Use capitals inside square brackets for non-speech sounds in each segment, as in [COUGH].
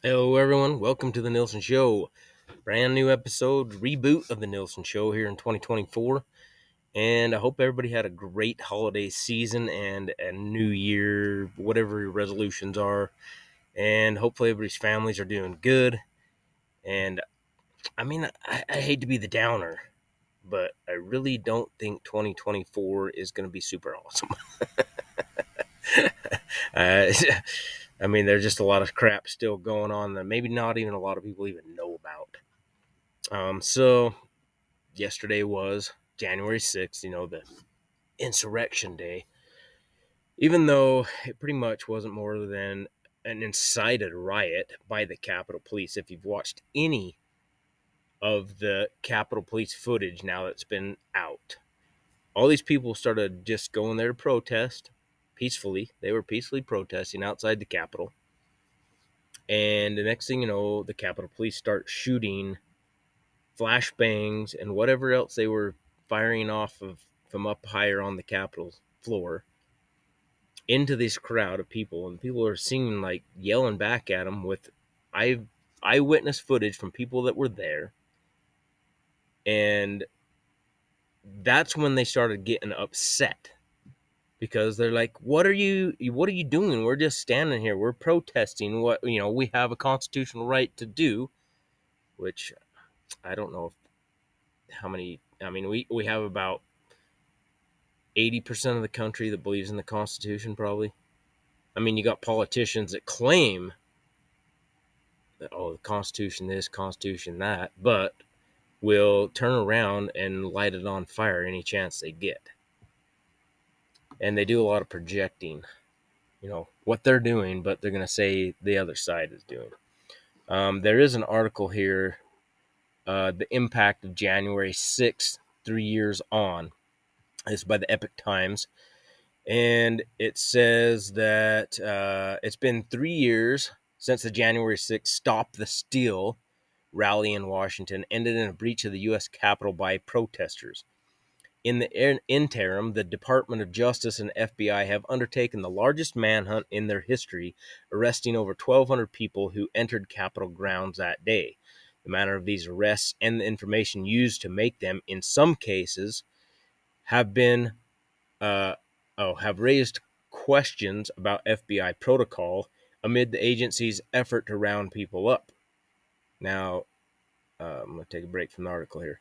Hello, everyone. Welcome to the Nielson Show. Brand new episode, reboot of the Nielson Show here in 2024. And I hope everybody had a great holiday season and a new year, whatever your resolutions are. And hopefully, everybody's families are doing good. And I mean, I, I hate to be the downer, but I really don't think 2024 is going to be super awesome. [LAUGHS] uh, I mean, there's just a lot of crap still going on that maybe not even a lot of people even know about. Um, so yesterday was January 6th, you know, the insurrection day. Even though it pretty much wasn't more than an incited riot by the Capitol Police. If you've watched any of the Capitol Police footage now that's been out, all these people started just going there to protest peacefully. They were peacefully protesting outside the Capitol. And the next thing you know, the Capitol Police start shooting flashbangs and whatever else they were firing off of from up higher on the Capitol floor into this crowd of people. And people are singing, like yelling back at them with eye, eyewitness footage from people that were there. And that's when they started getting upset because they're like what are you what are you doing? We're just standing here. We're protesting what you know we have a constitutional right to do which i don't know if, how many i mean we we have about 80% of the country that believes in the constitution probably. I mean you got politicians that claim that oh the constitution this constitution that but will turn around and light it on fire any chance they get and they do a lot of projecting, you know, what they're doing, but they're going to say the other side is doing. Um, there is an article here, uh, The Impact of January 6th, three years on. It's by the Epoch Times. And it says that uh, it's been three years since the January 6th Stop the Steal rally in Washington ended in a breach of the U.S. Capitol by protesters. In the interim, the Department of Justice and FBI have undertaken the largest manhunt in their history, arresting over 1,200 people who entered Capitol grounds that day. The manner of these arrests and the information used to make them, in some cases, have been uh, oh have raised questions about FBI protocol amid the agency's effort to round people up. Now, uh, I'm going to take a break from the article here.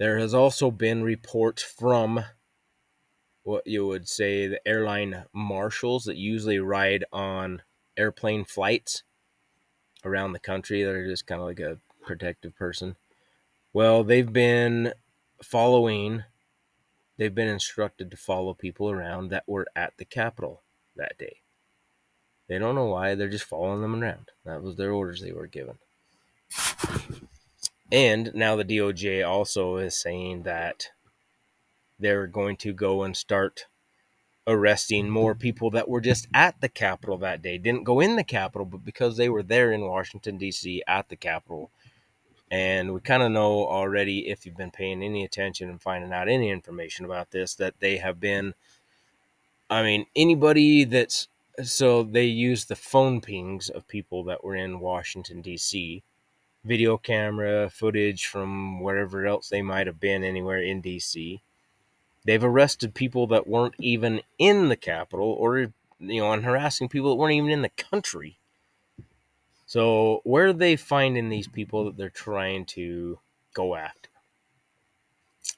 There has also been reports from what you would say the airline marshals that usually ride on airplane flights around the country that are just kind of like a protective person. Well, they've been following, they've been instructed to follow people around that were at the Capitol that day. They don't know why, they're just following them around. That was their orders they were given. And now the DOJ also is saying that they're going to go and start arresting more mm-hmm. people that were just at the Capitol that day. Didn't go in the Capitol, but because they were there in Washington, D.C. at the Capitol. And we kind of know already, if you've been paying any attention and finding out any information about this, that they have been, I mean, anybody that's, so they use the phone pings of people that were in Washington, D.C video camera footage from wherever else they might have been anywhere in DC. They've arrested people that weren't even in the Capitol or, you know, and harassing people that weren't even in the country. So, where are they finding these people that they're trying to go after?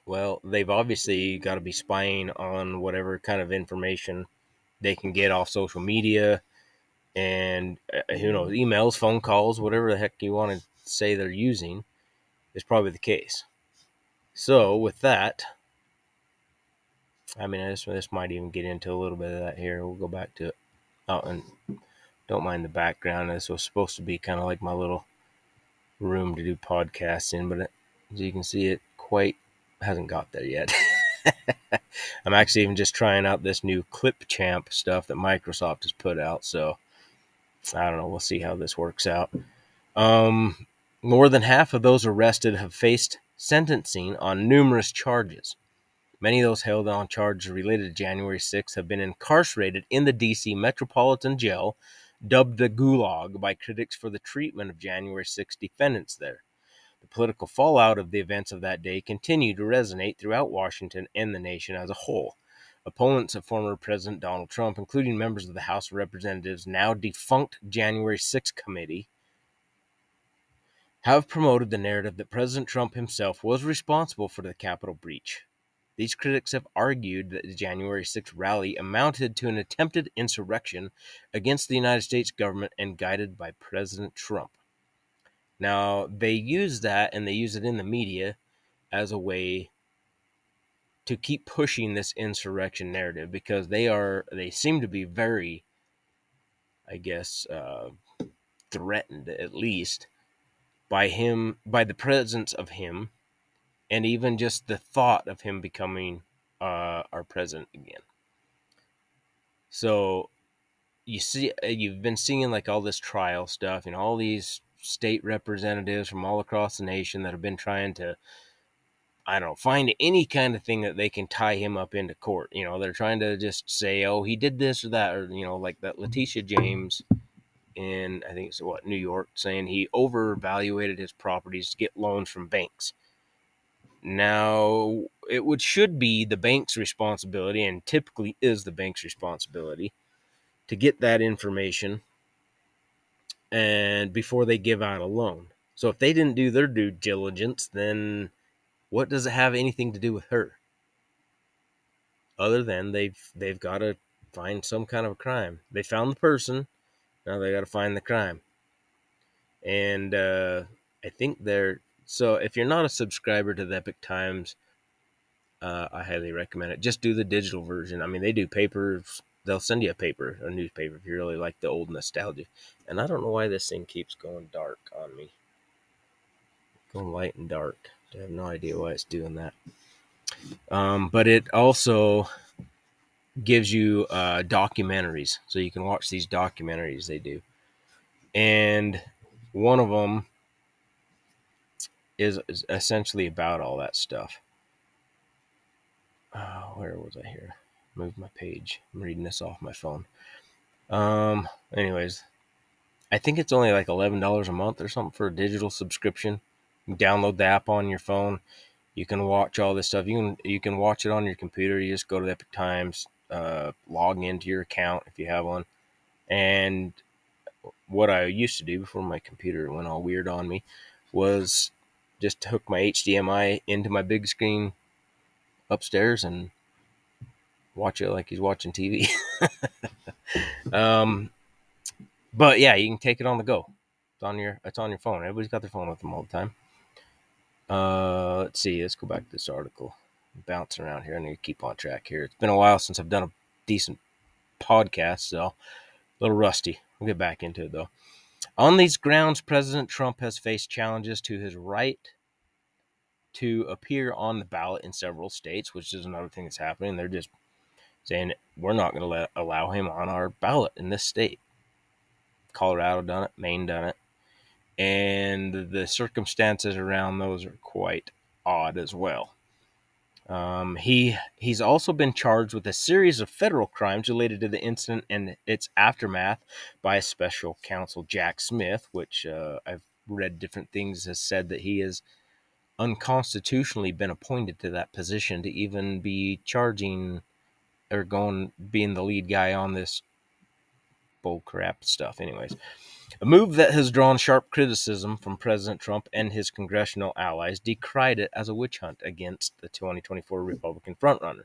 Well, they've obviously got to be spying on whatever kind of information they can get off social media and, uh, who knows, emails, phone calls, whatever the heck you want to say they're using is probably the case. So with that, I mean, this this might even get into a little bit of that here. We'll go back to it. Oh, and don't mind the background. This was supposed to be kind of like my little room to do podcasts in, but it, as you can see, it quite hasn't got there yet. [LAUGHS] I'm actually even just trying out this new Clipchamp stuff that Microsoft has put out. So I don't know. We'll see how this works out. Um, more than half of those arrested have faced sentencing on numerous charges. Many of those held on charges related to January 6 have been incarcerated in the D.C. Metropolitan Jail dubbed the Gulag by critics for the treatment of January 6 defendants there. The political fallout of the events of that day continued to resonate throughout Washington and the nation as a whole. Opponents of former President Donald Trump, including members of the House of Representatives' now defunct January 6 committee, have promoted the narrative that President Trump himself was responsible for the Capitol breach. These critics have argued that the January 6 rally amounted to an attempted insurrection against the United States government and guided by President Trump. Now, they use that and they use it in the media as a way to keep pushing this insurrection narrative because they are, they seem to be very, I guess, uh, threatened at least by him, by the presence of him, and even just the thought of him becoming uh, our president again. So, you see, you've been seeing like all this trial stuff and all these state representatives from all across the nation that have been trying to I don't know, find any kind of thing that they can tie him up into court. You know, they're trying to just say, oh, he did this or that, or, you know, like that Letitia James in, I think it's what, New York, saying he overvaluated his properties to get loans from banks. Now, it would should be the bank's responsibility, and typically is the bank's responsibility, to get that information and before they give out a loan. So if they didn't do their due diligence, then what does it have anything to do with her? Other than they've they've got to find some kind of a crime. They found the person, now they got to find the crime. And uh, I think they're so. If you're not a subscriber to the Epoch Times, uh, I highly recommend it. Just do the digital version. I mean, they do papers they'll send you a paper, a newspaper, if you really like the old nostalgia. And I don't know why this thing keeps going dark on me. Going light and dark. I have no idea why it's doing that. Um, but it also gives you uh, documentaries, so you can watch these documentaries they do. And one of them is, is essentially about all that stuff. Oh, where was I here? move my page. I'm reading this off my phone. Um, anyways, I think it's only like eleven dollars a month or something for a digital subscription. You download the app on your phone. You can watch all this stuff. You can you can watch it on your computer. You just go to Epoch Times, uh, log into your account if you have one, and what I used to do before my computer went all weird on me was just hook my HDMI into my big screen upstairs and watch it like he's watching TV. [LAUGHS] um, but yeah, you can take it on the go. It's on your it's on your phone. Everybody's got their phone with them all the time. Uh, let's see. Let's go back to this article. I'm bouncing around here. I need to keep on track here. It's been a while since I've done a decent podcast, so a little rusty. We'll get back into it though. On these grounds, President Trump has faced challenges to his right to appear on the ballot in several states, which is another thing that's happening. They're just saying we're not going to allow him on our ballot in this state. Colorado done it, Maine done it, and the circumstances around those are quite odd as well. Um, he he's also been charged with a series of federal crimes related to the incident and its aftermath by special counsel Jack Smith, which uh, I've read different things has said that he has unconstitutionally been appointed to that position to even be charging or going being the lead guy on this bull crap stuff. Anyways, a move that has drawn sharp criticism from President Trump and his congressional allies decried it as a witch hunt against the 2024 Republican frontrunner,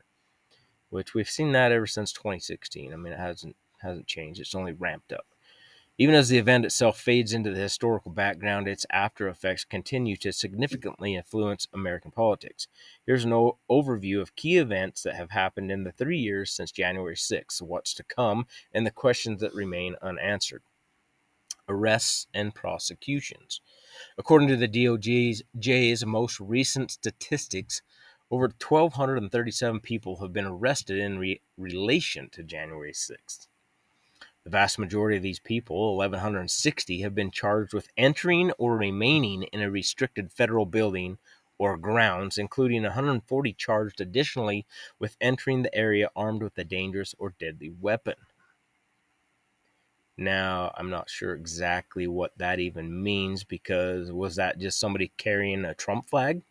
which we've seen that ever since 2016. I mean, it hasn't hasn't changed. It's only ramped up. Even as the event itself fades into the historical background, its after effects continue to significantly influence American politics. Here's an o- overview of key events that have happened in the three years since January 6th, what's to come, and the questions that remain unanswered. Arrests and prosecutions. According to the DOJ's J's most recent statistics, over 1,237 people have been arrested in re- relation to January 6th. The vast majority of these people, 1,160, have been charged with entering or remaining in a restricted federal building or grounds, including 140 charged additionally with entering the area armed with a dangerous or deadly weapon. Now, I'm not sure exactly what that even means because was that just somebody carrying a Trump flag?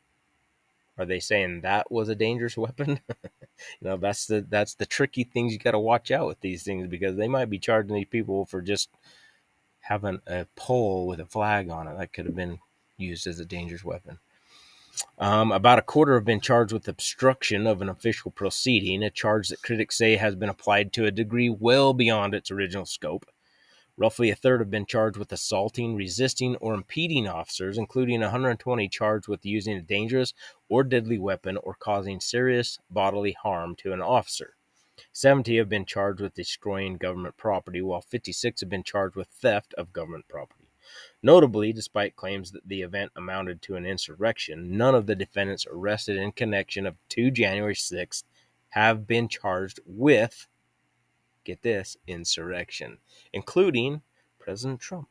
Are they saying that was a dangerous [LAUGHS] weapon? you know, that's the that's the tricky things you got to watch out with these things because they might be charging these people for just having a pole with a flag on it that could have been used as a dangerous weapon. Um, about a quarter have been charged with obstruction of an official proceeding, a charge that critics say has been applied to a degree well beyond its original scope. Roughly a third have been charged with assaulting, resisting, or impeding officers, including 120 charged with using a dangerous or deadly weapon or causing serious bodily harm to an officer. 70 have been charged with destroying government property, while 56 have been charged with theft of government property. Notably, despite claims that the event amounted to an insurrection, none of the defendants arrested in connection to January 6th have been charged with get this, insurrection, including President Trump.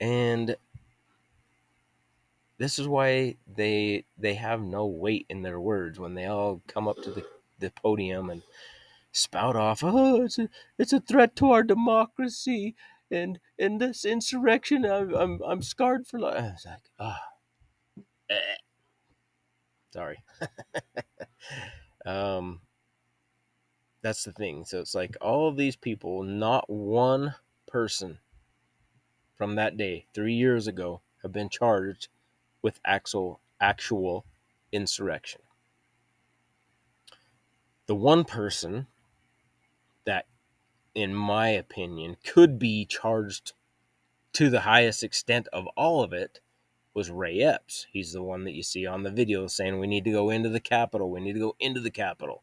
And this is why they they have no weight in their words when they all come up to the, the podium and spout off, oh, it's a it's a threat to our democracy, and in this insurrection, I'm I'm, I'm scarred for life. I was like, ah, oh. sorry. [LAUGHS] um, that's the thing. So it's like all of these people, not one person from that day, three years ago, have been charged with actual actual insurrection. The one person that, in my opinion, could be charged to the highest extent of all of it was Ray Epps. He's the one that you see on the video saying we need to go into the Capitol. We need to go into the Capitol.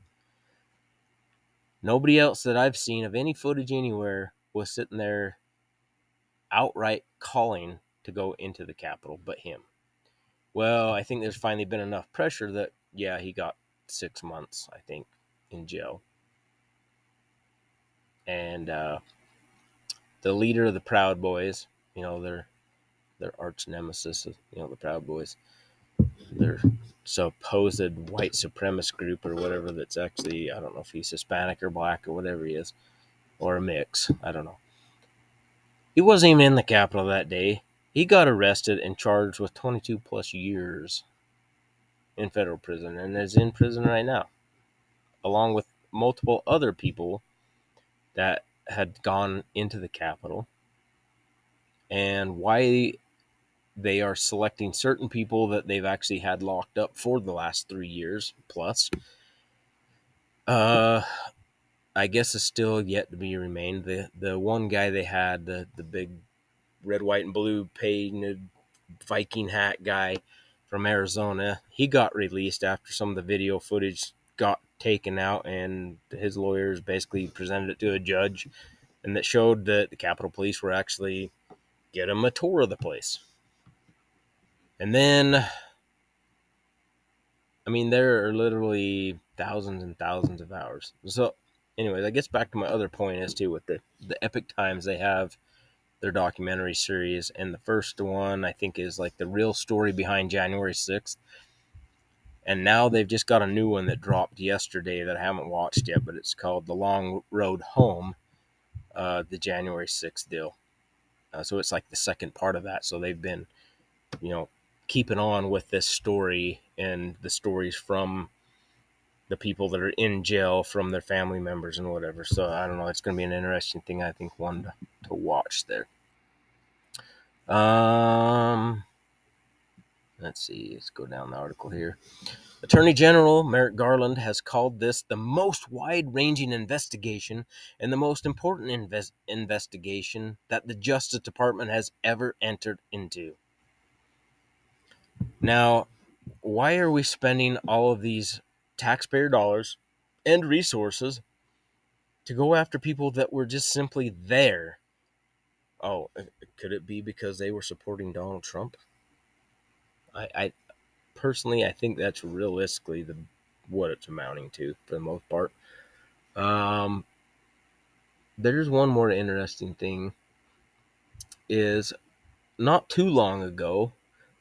Nobody else that I've seen of any footage anywhere was sitting there outright calling to go into the Capitol but him. Well, I think there's finally been enough pressure that, yeah, he got six months, I think, in jail. And uh, the leader of the Proud Boys, you know, their their arch nemesis, you know, the Proud Boys, their supposed white supremacist group or whatever that's actually I don't know if he's Hispanic or black or whatever he is, or a mix. I don't know. He wasn't even in the Capitol that day. He got arrested and charged with 22 plus years in federal prison and is in prison right now, along with multiple other people that had gone into the Capitol. And why they are selecting certain people that they've actually had locked up for the last three years plus. Uh, I guess is still yet to be remained. The the one guy they had, the the big red, white, and blue painted Viking hat guy from Arizona, he got released after some of the video footage got taken out, and his lawyers basically presented it to a judge, and that showed that the Capitol Police were actually get him a tour of the place and then, I mean, there are literally thousands and thousands of hours. So, anyways, I guess back to my other point as to with the the Epoch Times they have their documentary series, and the first one I think is like the real story behind January sixth. And now they've just got a new one that dropped yesterday that I haven't watched yet, but it's called The Long Road Home, uh, the January 6th deal. Uh, so it's like the second part of that. So they've been, you know, keeping on with this story and the stories from the people that are in jail from their family members and whatever. So I don't know. It's going to be an interesting thing. I think one to, to watch there. Um, let's see. Let's go down the article here. Attorney General Merrick Garland has called this the most wide ranging investigation and the most important invest- investigation that the Justice Department has ever entered into. Now, why are we spending all of these taxpayer dollars and resources to go after people that were just simply there? Oh, uh, could it be because they were supporting Donald Trump? I, I personally, I think that's realistically the what it's amounting to for the most part. Um, there's one more interesting thing is not too long ago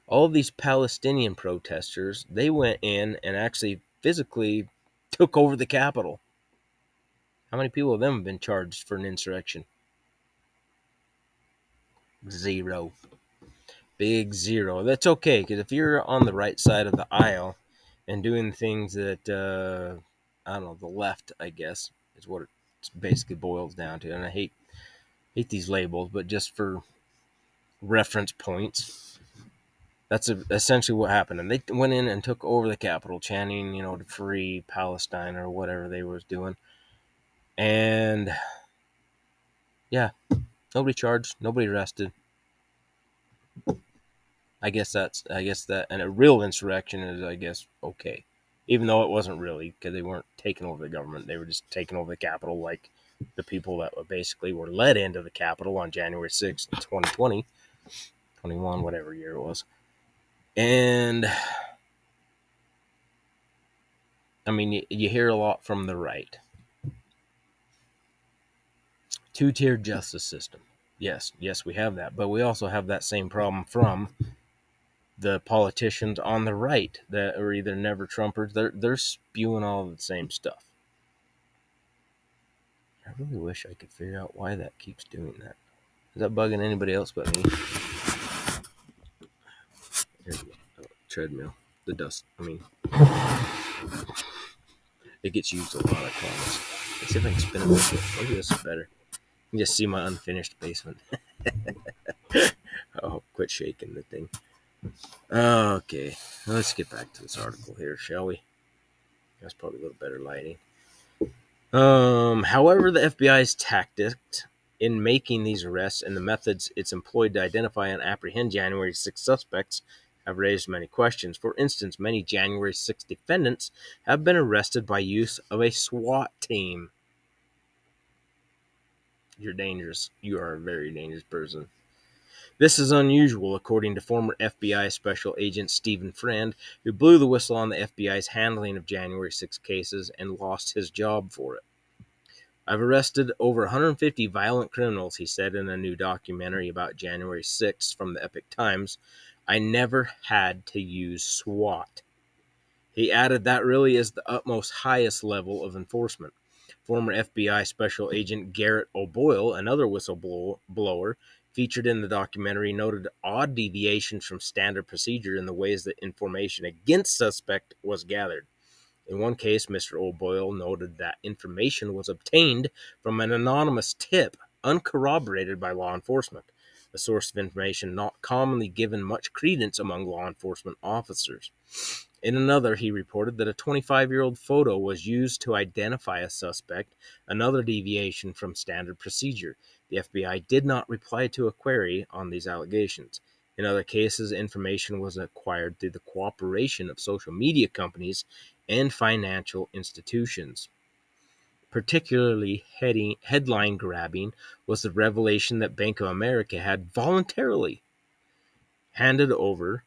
all these Palestinian protesters, they went in and actually physically took over the Capitol. How many people of them have been charged for an insurrection? zero. Big zero. That's okay because if you're on the right side of the aisle and doing things that uh, I don't know, the left, I guess, is what it basically boils down to. And I hate hate these labels, but just for reference points, that's a, essentially what happened. And they went in and took over the capital, chanting, you know, to free Palestine or whatever they was doing. And yeah, nobody charged, nobody arrested. I guess that's I guess that and a real insurrection is I guess okay, even though it wasn't really because they weren't taking over the government; they were just taking over the capital like the people that basically were led into the capital on January 6th, 2020, 21, whatever year it was. And I mean, you, you hear a lot from the right. Two tier justice system. Yes, yes, we have that. But we also have that same problem from the politicians on the right that are either never Trumpers. They're, they're spewing all the same stuff. I really wish I could figure out why that keeps doing that. Is that bugging anybody else but me? Oh, treadmill. The dust. I mean, it gets used a lot, I promise. Let's see if I can spin it real quick. Maybe this is better. You can just see my unfinished basement. [LAUGHS] oh, quit shaking the thing. Okay, let's get back to this article here, shall we? That's probably a little better lighting. Um, however, the FBI's tactics in making these arrests and the methods it's employed to identify and apprehend January 6 suspects have raised many questions. For instance, many January 6 defendants have been arrested by use of a SWAT team. You're dangerous. You are a very dangerous person. This is unusual, according to former FBI Special Agent Stephen Friend, who blew the whistle on the FBI's handling of January 6 cases and lost his job for it. I've arrested over 150 violent criminals, he said in a new documentary about January 6 from the Epoch Times. I never had to use SWAT. He added that really is the utmost highest level of enforcement. Former FBI Special Agent Garrett O'Boyle, another whistleblower, featured in the documentary noted odd deviations from standard procedure in the ways that information against suspect was gathered. In one case, Mr. O'Boyle noted that information was obtained from an anonymous tip uncorroborated by law enforcement, a source of information not commonly given much credence among law enforcement officers. In another, he reported that a 25 year old photo was used to identify a suspect, another deviation from standard procedure. The FBI did not reply to a query on these allegations. In other cases, information was acquired through the cooperation of social media companies and financial institutions. Particularly heading, headline grabbing was the revelation that Bank of America had voluntarily handed over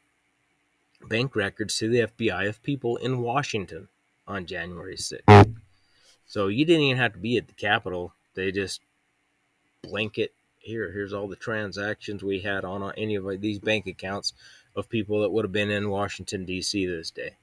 bank records to the FBI of people in Washington on January 6th. So you didn't even have to be at the Capitol. They just blanket here. Here's all the transactions we had on any of these bank accounts of people that would have been in Washington, D.C. this day.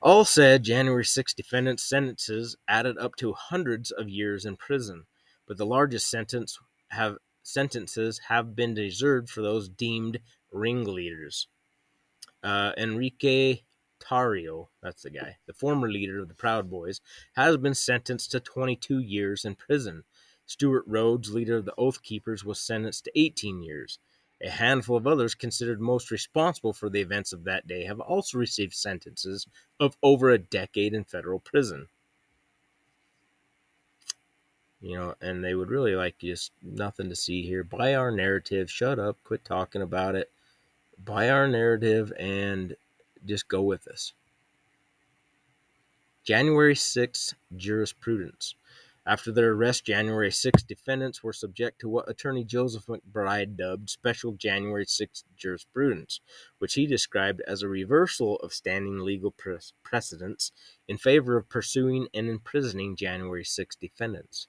All said, January 6 defendants' sentences added up to hundreds of years in prison, but the largest sentence have sentences have been reserved for those deemed ringleaders. Uh, Enrique Tarrio, that's the guy, the former leader of the Proud Boys, has been sentenced to 22 years in prison. Stewart Rhodes, leader of the Oath Keepers, was sentenced to 18 years. A handful of others considered most responsible for the events of that day have also received sentences of over a decade in federal prison. You know, and they would really like just nothing to see here. Buy our narrative, shut up, quit talking about it. Buy our narrative and just go with us. January 6th jurisprudence. After their arrest January 6, defendants were subject to what Attorney Joseph McBride dubbed special January 6 jurisprudence, which he described as a reversal of standing legal precedents in favor of pursuing and imprisoning January 6 defendants.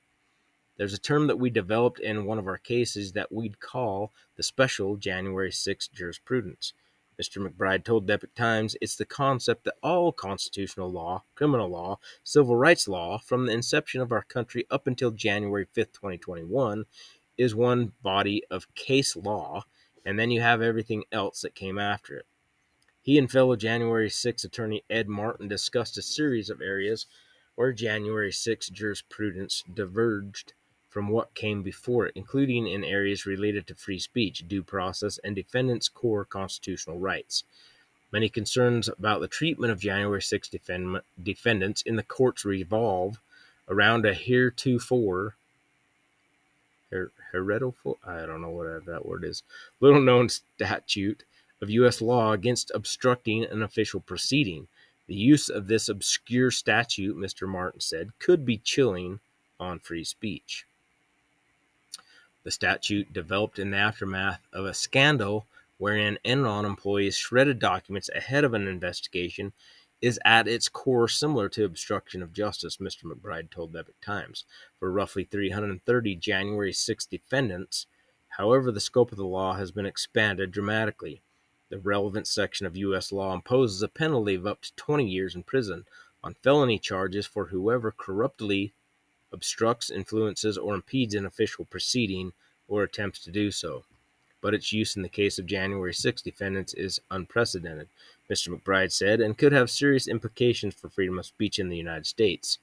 There's a term that we developed in one of our cases that we'd call the special January 6 jurisprudence. Mr. McBride told the Epoch Times it's the concept that all constitutional law, criminal law, civil rights law, from the inception of our country up until January 5th, 2021, is one body of case law, and then you have everything else that came after it. He and fellow January 6 attorney Ed Martin discussed a series of areas where January 6 jurisprudence diverged from what came before it, including in areas related to free speech, due process, and defendants' core constitutional rights. Many concerns about the treatment of January 6 defend- defendants in the courts revolve around a heretofore her- I don't know what that word is little known statute of U.S. law against obstructing an official proceeding. The use of this obscure statute, Mr. Martin said, could be chilling on free speech. The statute developed in the aftermath of a scandal wherein Enron employees shredded documents ahead of an investigation is at its core similar to obstruction of justice, Mr. McBride told the Epoch Times. For roughly 330 January 6 defendants, however, the scope of the law has been expanded dramatically. The relevant section of U.S. law imposes a penalty of up to 20 years in prison on felony charges for whoever corruptly obstructs, influences, or impedes an official proceeding or attempts to do so. But its use in the case of January 6 defendants is unprecedented, Mr. McBride said, and could have serious implications for freedom of speech in the United States.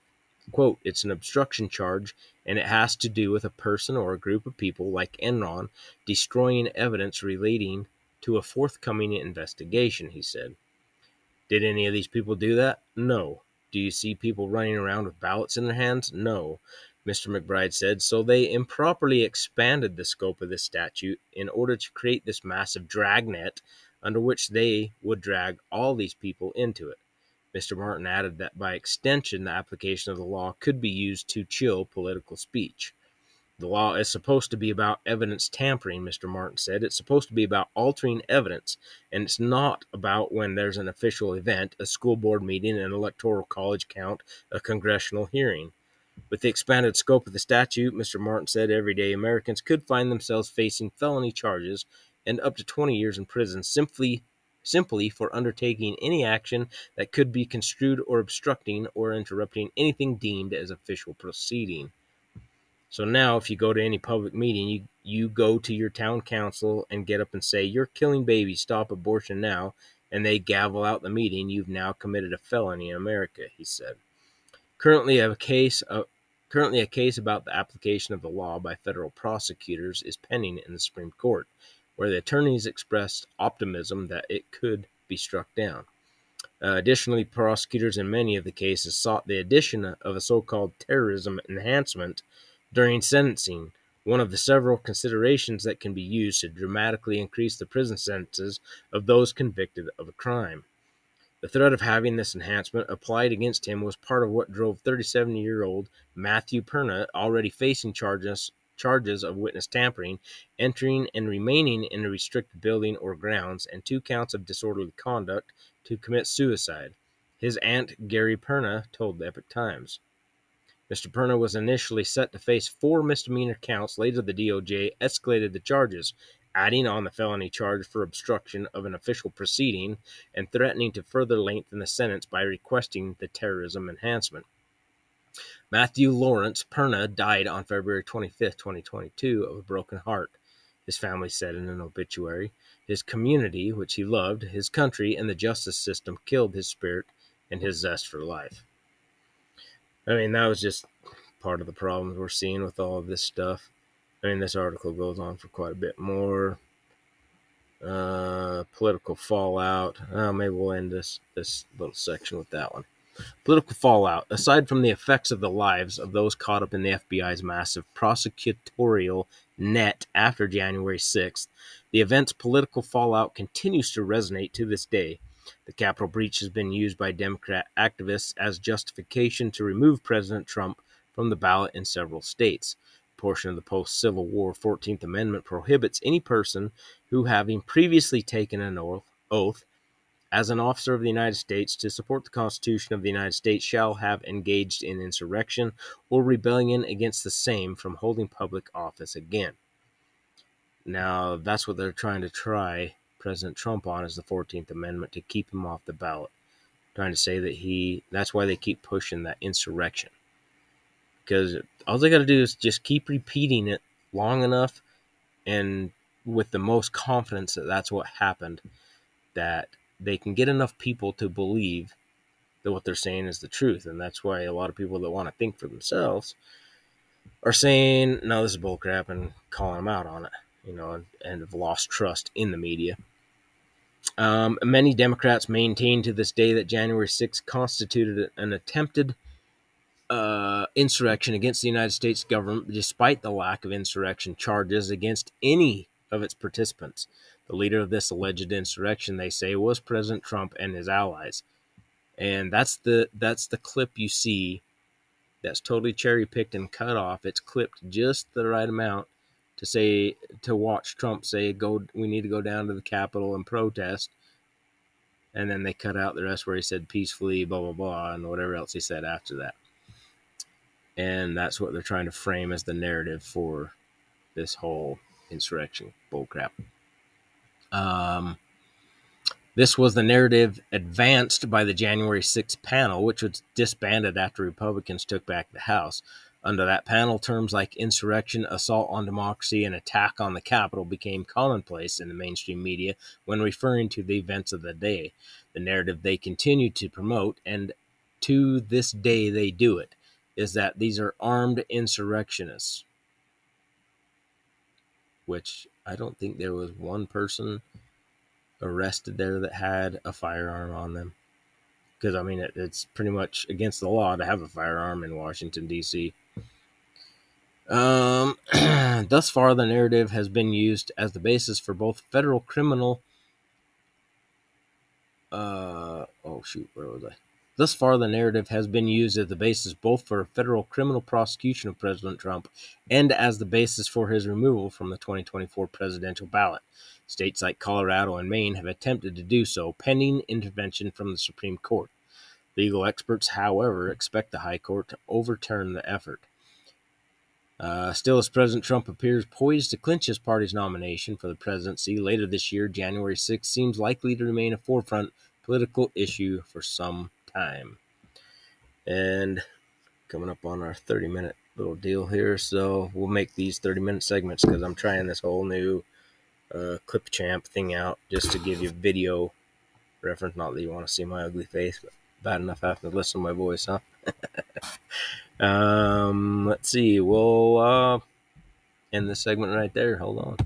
Quote, it's an obstruction charge, and it has to do with a person or a group of people like Enron destroying evidence relating to a forthcoming investigation, he said. Did any of these people do that? No. Do you see people running around with ballots in their hands? No. Mr. McBride said, so they improperly expanded the scope of this statute in order to create this massive dragnet under which they would drag all these people into it. Mr. Martin added that by extension, the application of the law could be used to chill political speech. The law is supposed to be about evidence tampering, Mr. Martin said. It's supposed to be about altering evidence, and it's not about when there's an official event, a school board meeting, an electoral college count, a congressional hearing. With the expanded scope of the statute, Mr. Martin said everyday Americans could find themselves facing felony charges and up to 20 years in prison simply simply for undertaking any action that could be construed or obstructing or interrupting anything deemed as official proceeding. So now, if you go to any public meeting, you, you go to your town council and get up and say, You're killing babies, stop abortion now, and they gavel out the meeting, you've now committed a felony in America, he said. Currently, a case, uh, currently a case about the application of the law by federal prosecutors is pending in the Supreme Court, where the attorneys expressed optimism that it could be struck down. Uh, additionally, prosecutors in many of the cases sought the addition of a so called terrorism enhancement during sentencing, one of the several considerations that can be used to dramatically increase the prison sentences of those convicted of a crime. The threat of having this enhancement applied against him was part of what drove 37 year old Matthew Perna, already facing charges, charges of witness tampering, entering and remaining in a restricted building or grounds, and two counts of disorderly conduct, to commit suicide. His aunt, Gary Perna, told the Epoch Times. Mr. Perna was initially set to face four misdemeanor counts. Later, the DOJ escalated the charges, adding on the felony charge for obstruction of an official proceeding and threatening to further lengthen the sentence by requesting the terrorism enhancement. Matthew Lawrence Perna died on February 25, 2022, of a broken heart, his family said in an obituary. His community, which he loved, his country, and the justice system killed his spirit and his zest for life. I mean, that was just part of the problems we're seeing with all of this stuff. I mean, this article goes on for quite a bit more. Uh, political fallout. Uh, maybe we'll end this this little section with that one. Political fallout. Aside from the effects of the lives of those caught up in the FBI's massive prosecutorial net after January 6th, the event's political fallout continues to resonate to this day. The Capitol breach has been used by Democrat activists as justification to remove President Trump from the ballot in several states. A portion of the post Civil War 14th Amendment prohibits any person who, having previously taken an oath as an officer of the United States to support the Constitution of the United States, shall have engaged in insurrection or rebellion against the same from holding public office again. Now, that's what they're trying to try President Trump on is the 14th Amendment to keep him off the ballot. Trying to say that he, that's why they keep pushing that insurrection. Because all they got to do is just keep repeating it long enough and with the most confidence that that's what happened, that they can get enough people to believe that what they're saying is the truth. And that's why a lot of people that want to think for themselves are saying, no, this is bullcrap and calling them out on it, you know, and, and have lost trust in the media. Um, many Democrats maintain to this day that January 6th constituted an attempted uh, insurrection against the United States government, despite the lack of insurrection charges against any of its participants. The leader of this alleged insurrection, they say, was President Trump and his allies, and that's the that's the clip you see. That's totally cherry picked and cut off. It's clipped just the right amount to say to watch Trump say, "Go, we need to go down to the Capitol and protest." And then they cut out the rest where he said peacefully, blah blah blah, and whatever else he said after that and that's what they're trying to frame as the narrative for this whole insurrection bullcrap. Um, this was the narrative advanced by the January 6th panel, which was disbanded after Republicans took back the House. Under that panel, terms like insurrection, assault on democracy, and attack on the Capitol became commonplace in the mainstream media when referring to the events of the day. The narrative they continue to promote, and to this day they do it is that these are armed insurrectionists, which I don't think there was one person arrested there that had a firearm on them. Because, I mean, it, it's pretty much against the law to have a firearm in Washington, D.C. Um, [CLEARS THROAT] thus far, the narrative has been used as the basis for both federal criminal. Uh, oh, shoot, where was I? Thus far, the narrative has been used as the basis both for federal criminal prosecution of President Trump and as the basis for his removal from the 2024 presidential ballot. States like Colorado and Maine have attempted to do so, pending intervention from the Supreme Court. Legal experts, however, expect the High Court to overturn the effort. Uh, still, as President Trump appears poised to clinch his party's nomination for the presidency later this year, January 6 seems likely to remain a forefront political issue for some time. And coming up on our 30 minute little deal here. So we'll make these 30 minute segments because I'm trying this whole new uh, Clipchamp thing out just to give you video reference. Not that you want to see my ugly face, but bad enough having to listen to my voice, huh? [LAUGHS] um, let's see. We'll uh, end this segment right there. Hold on.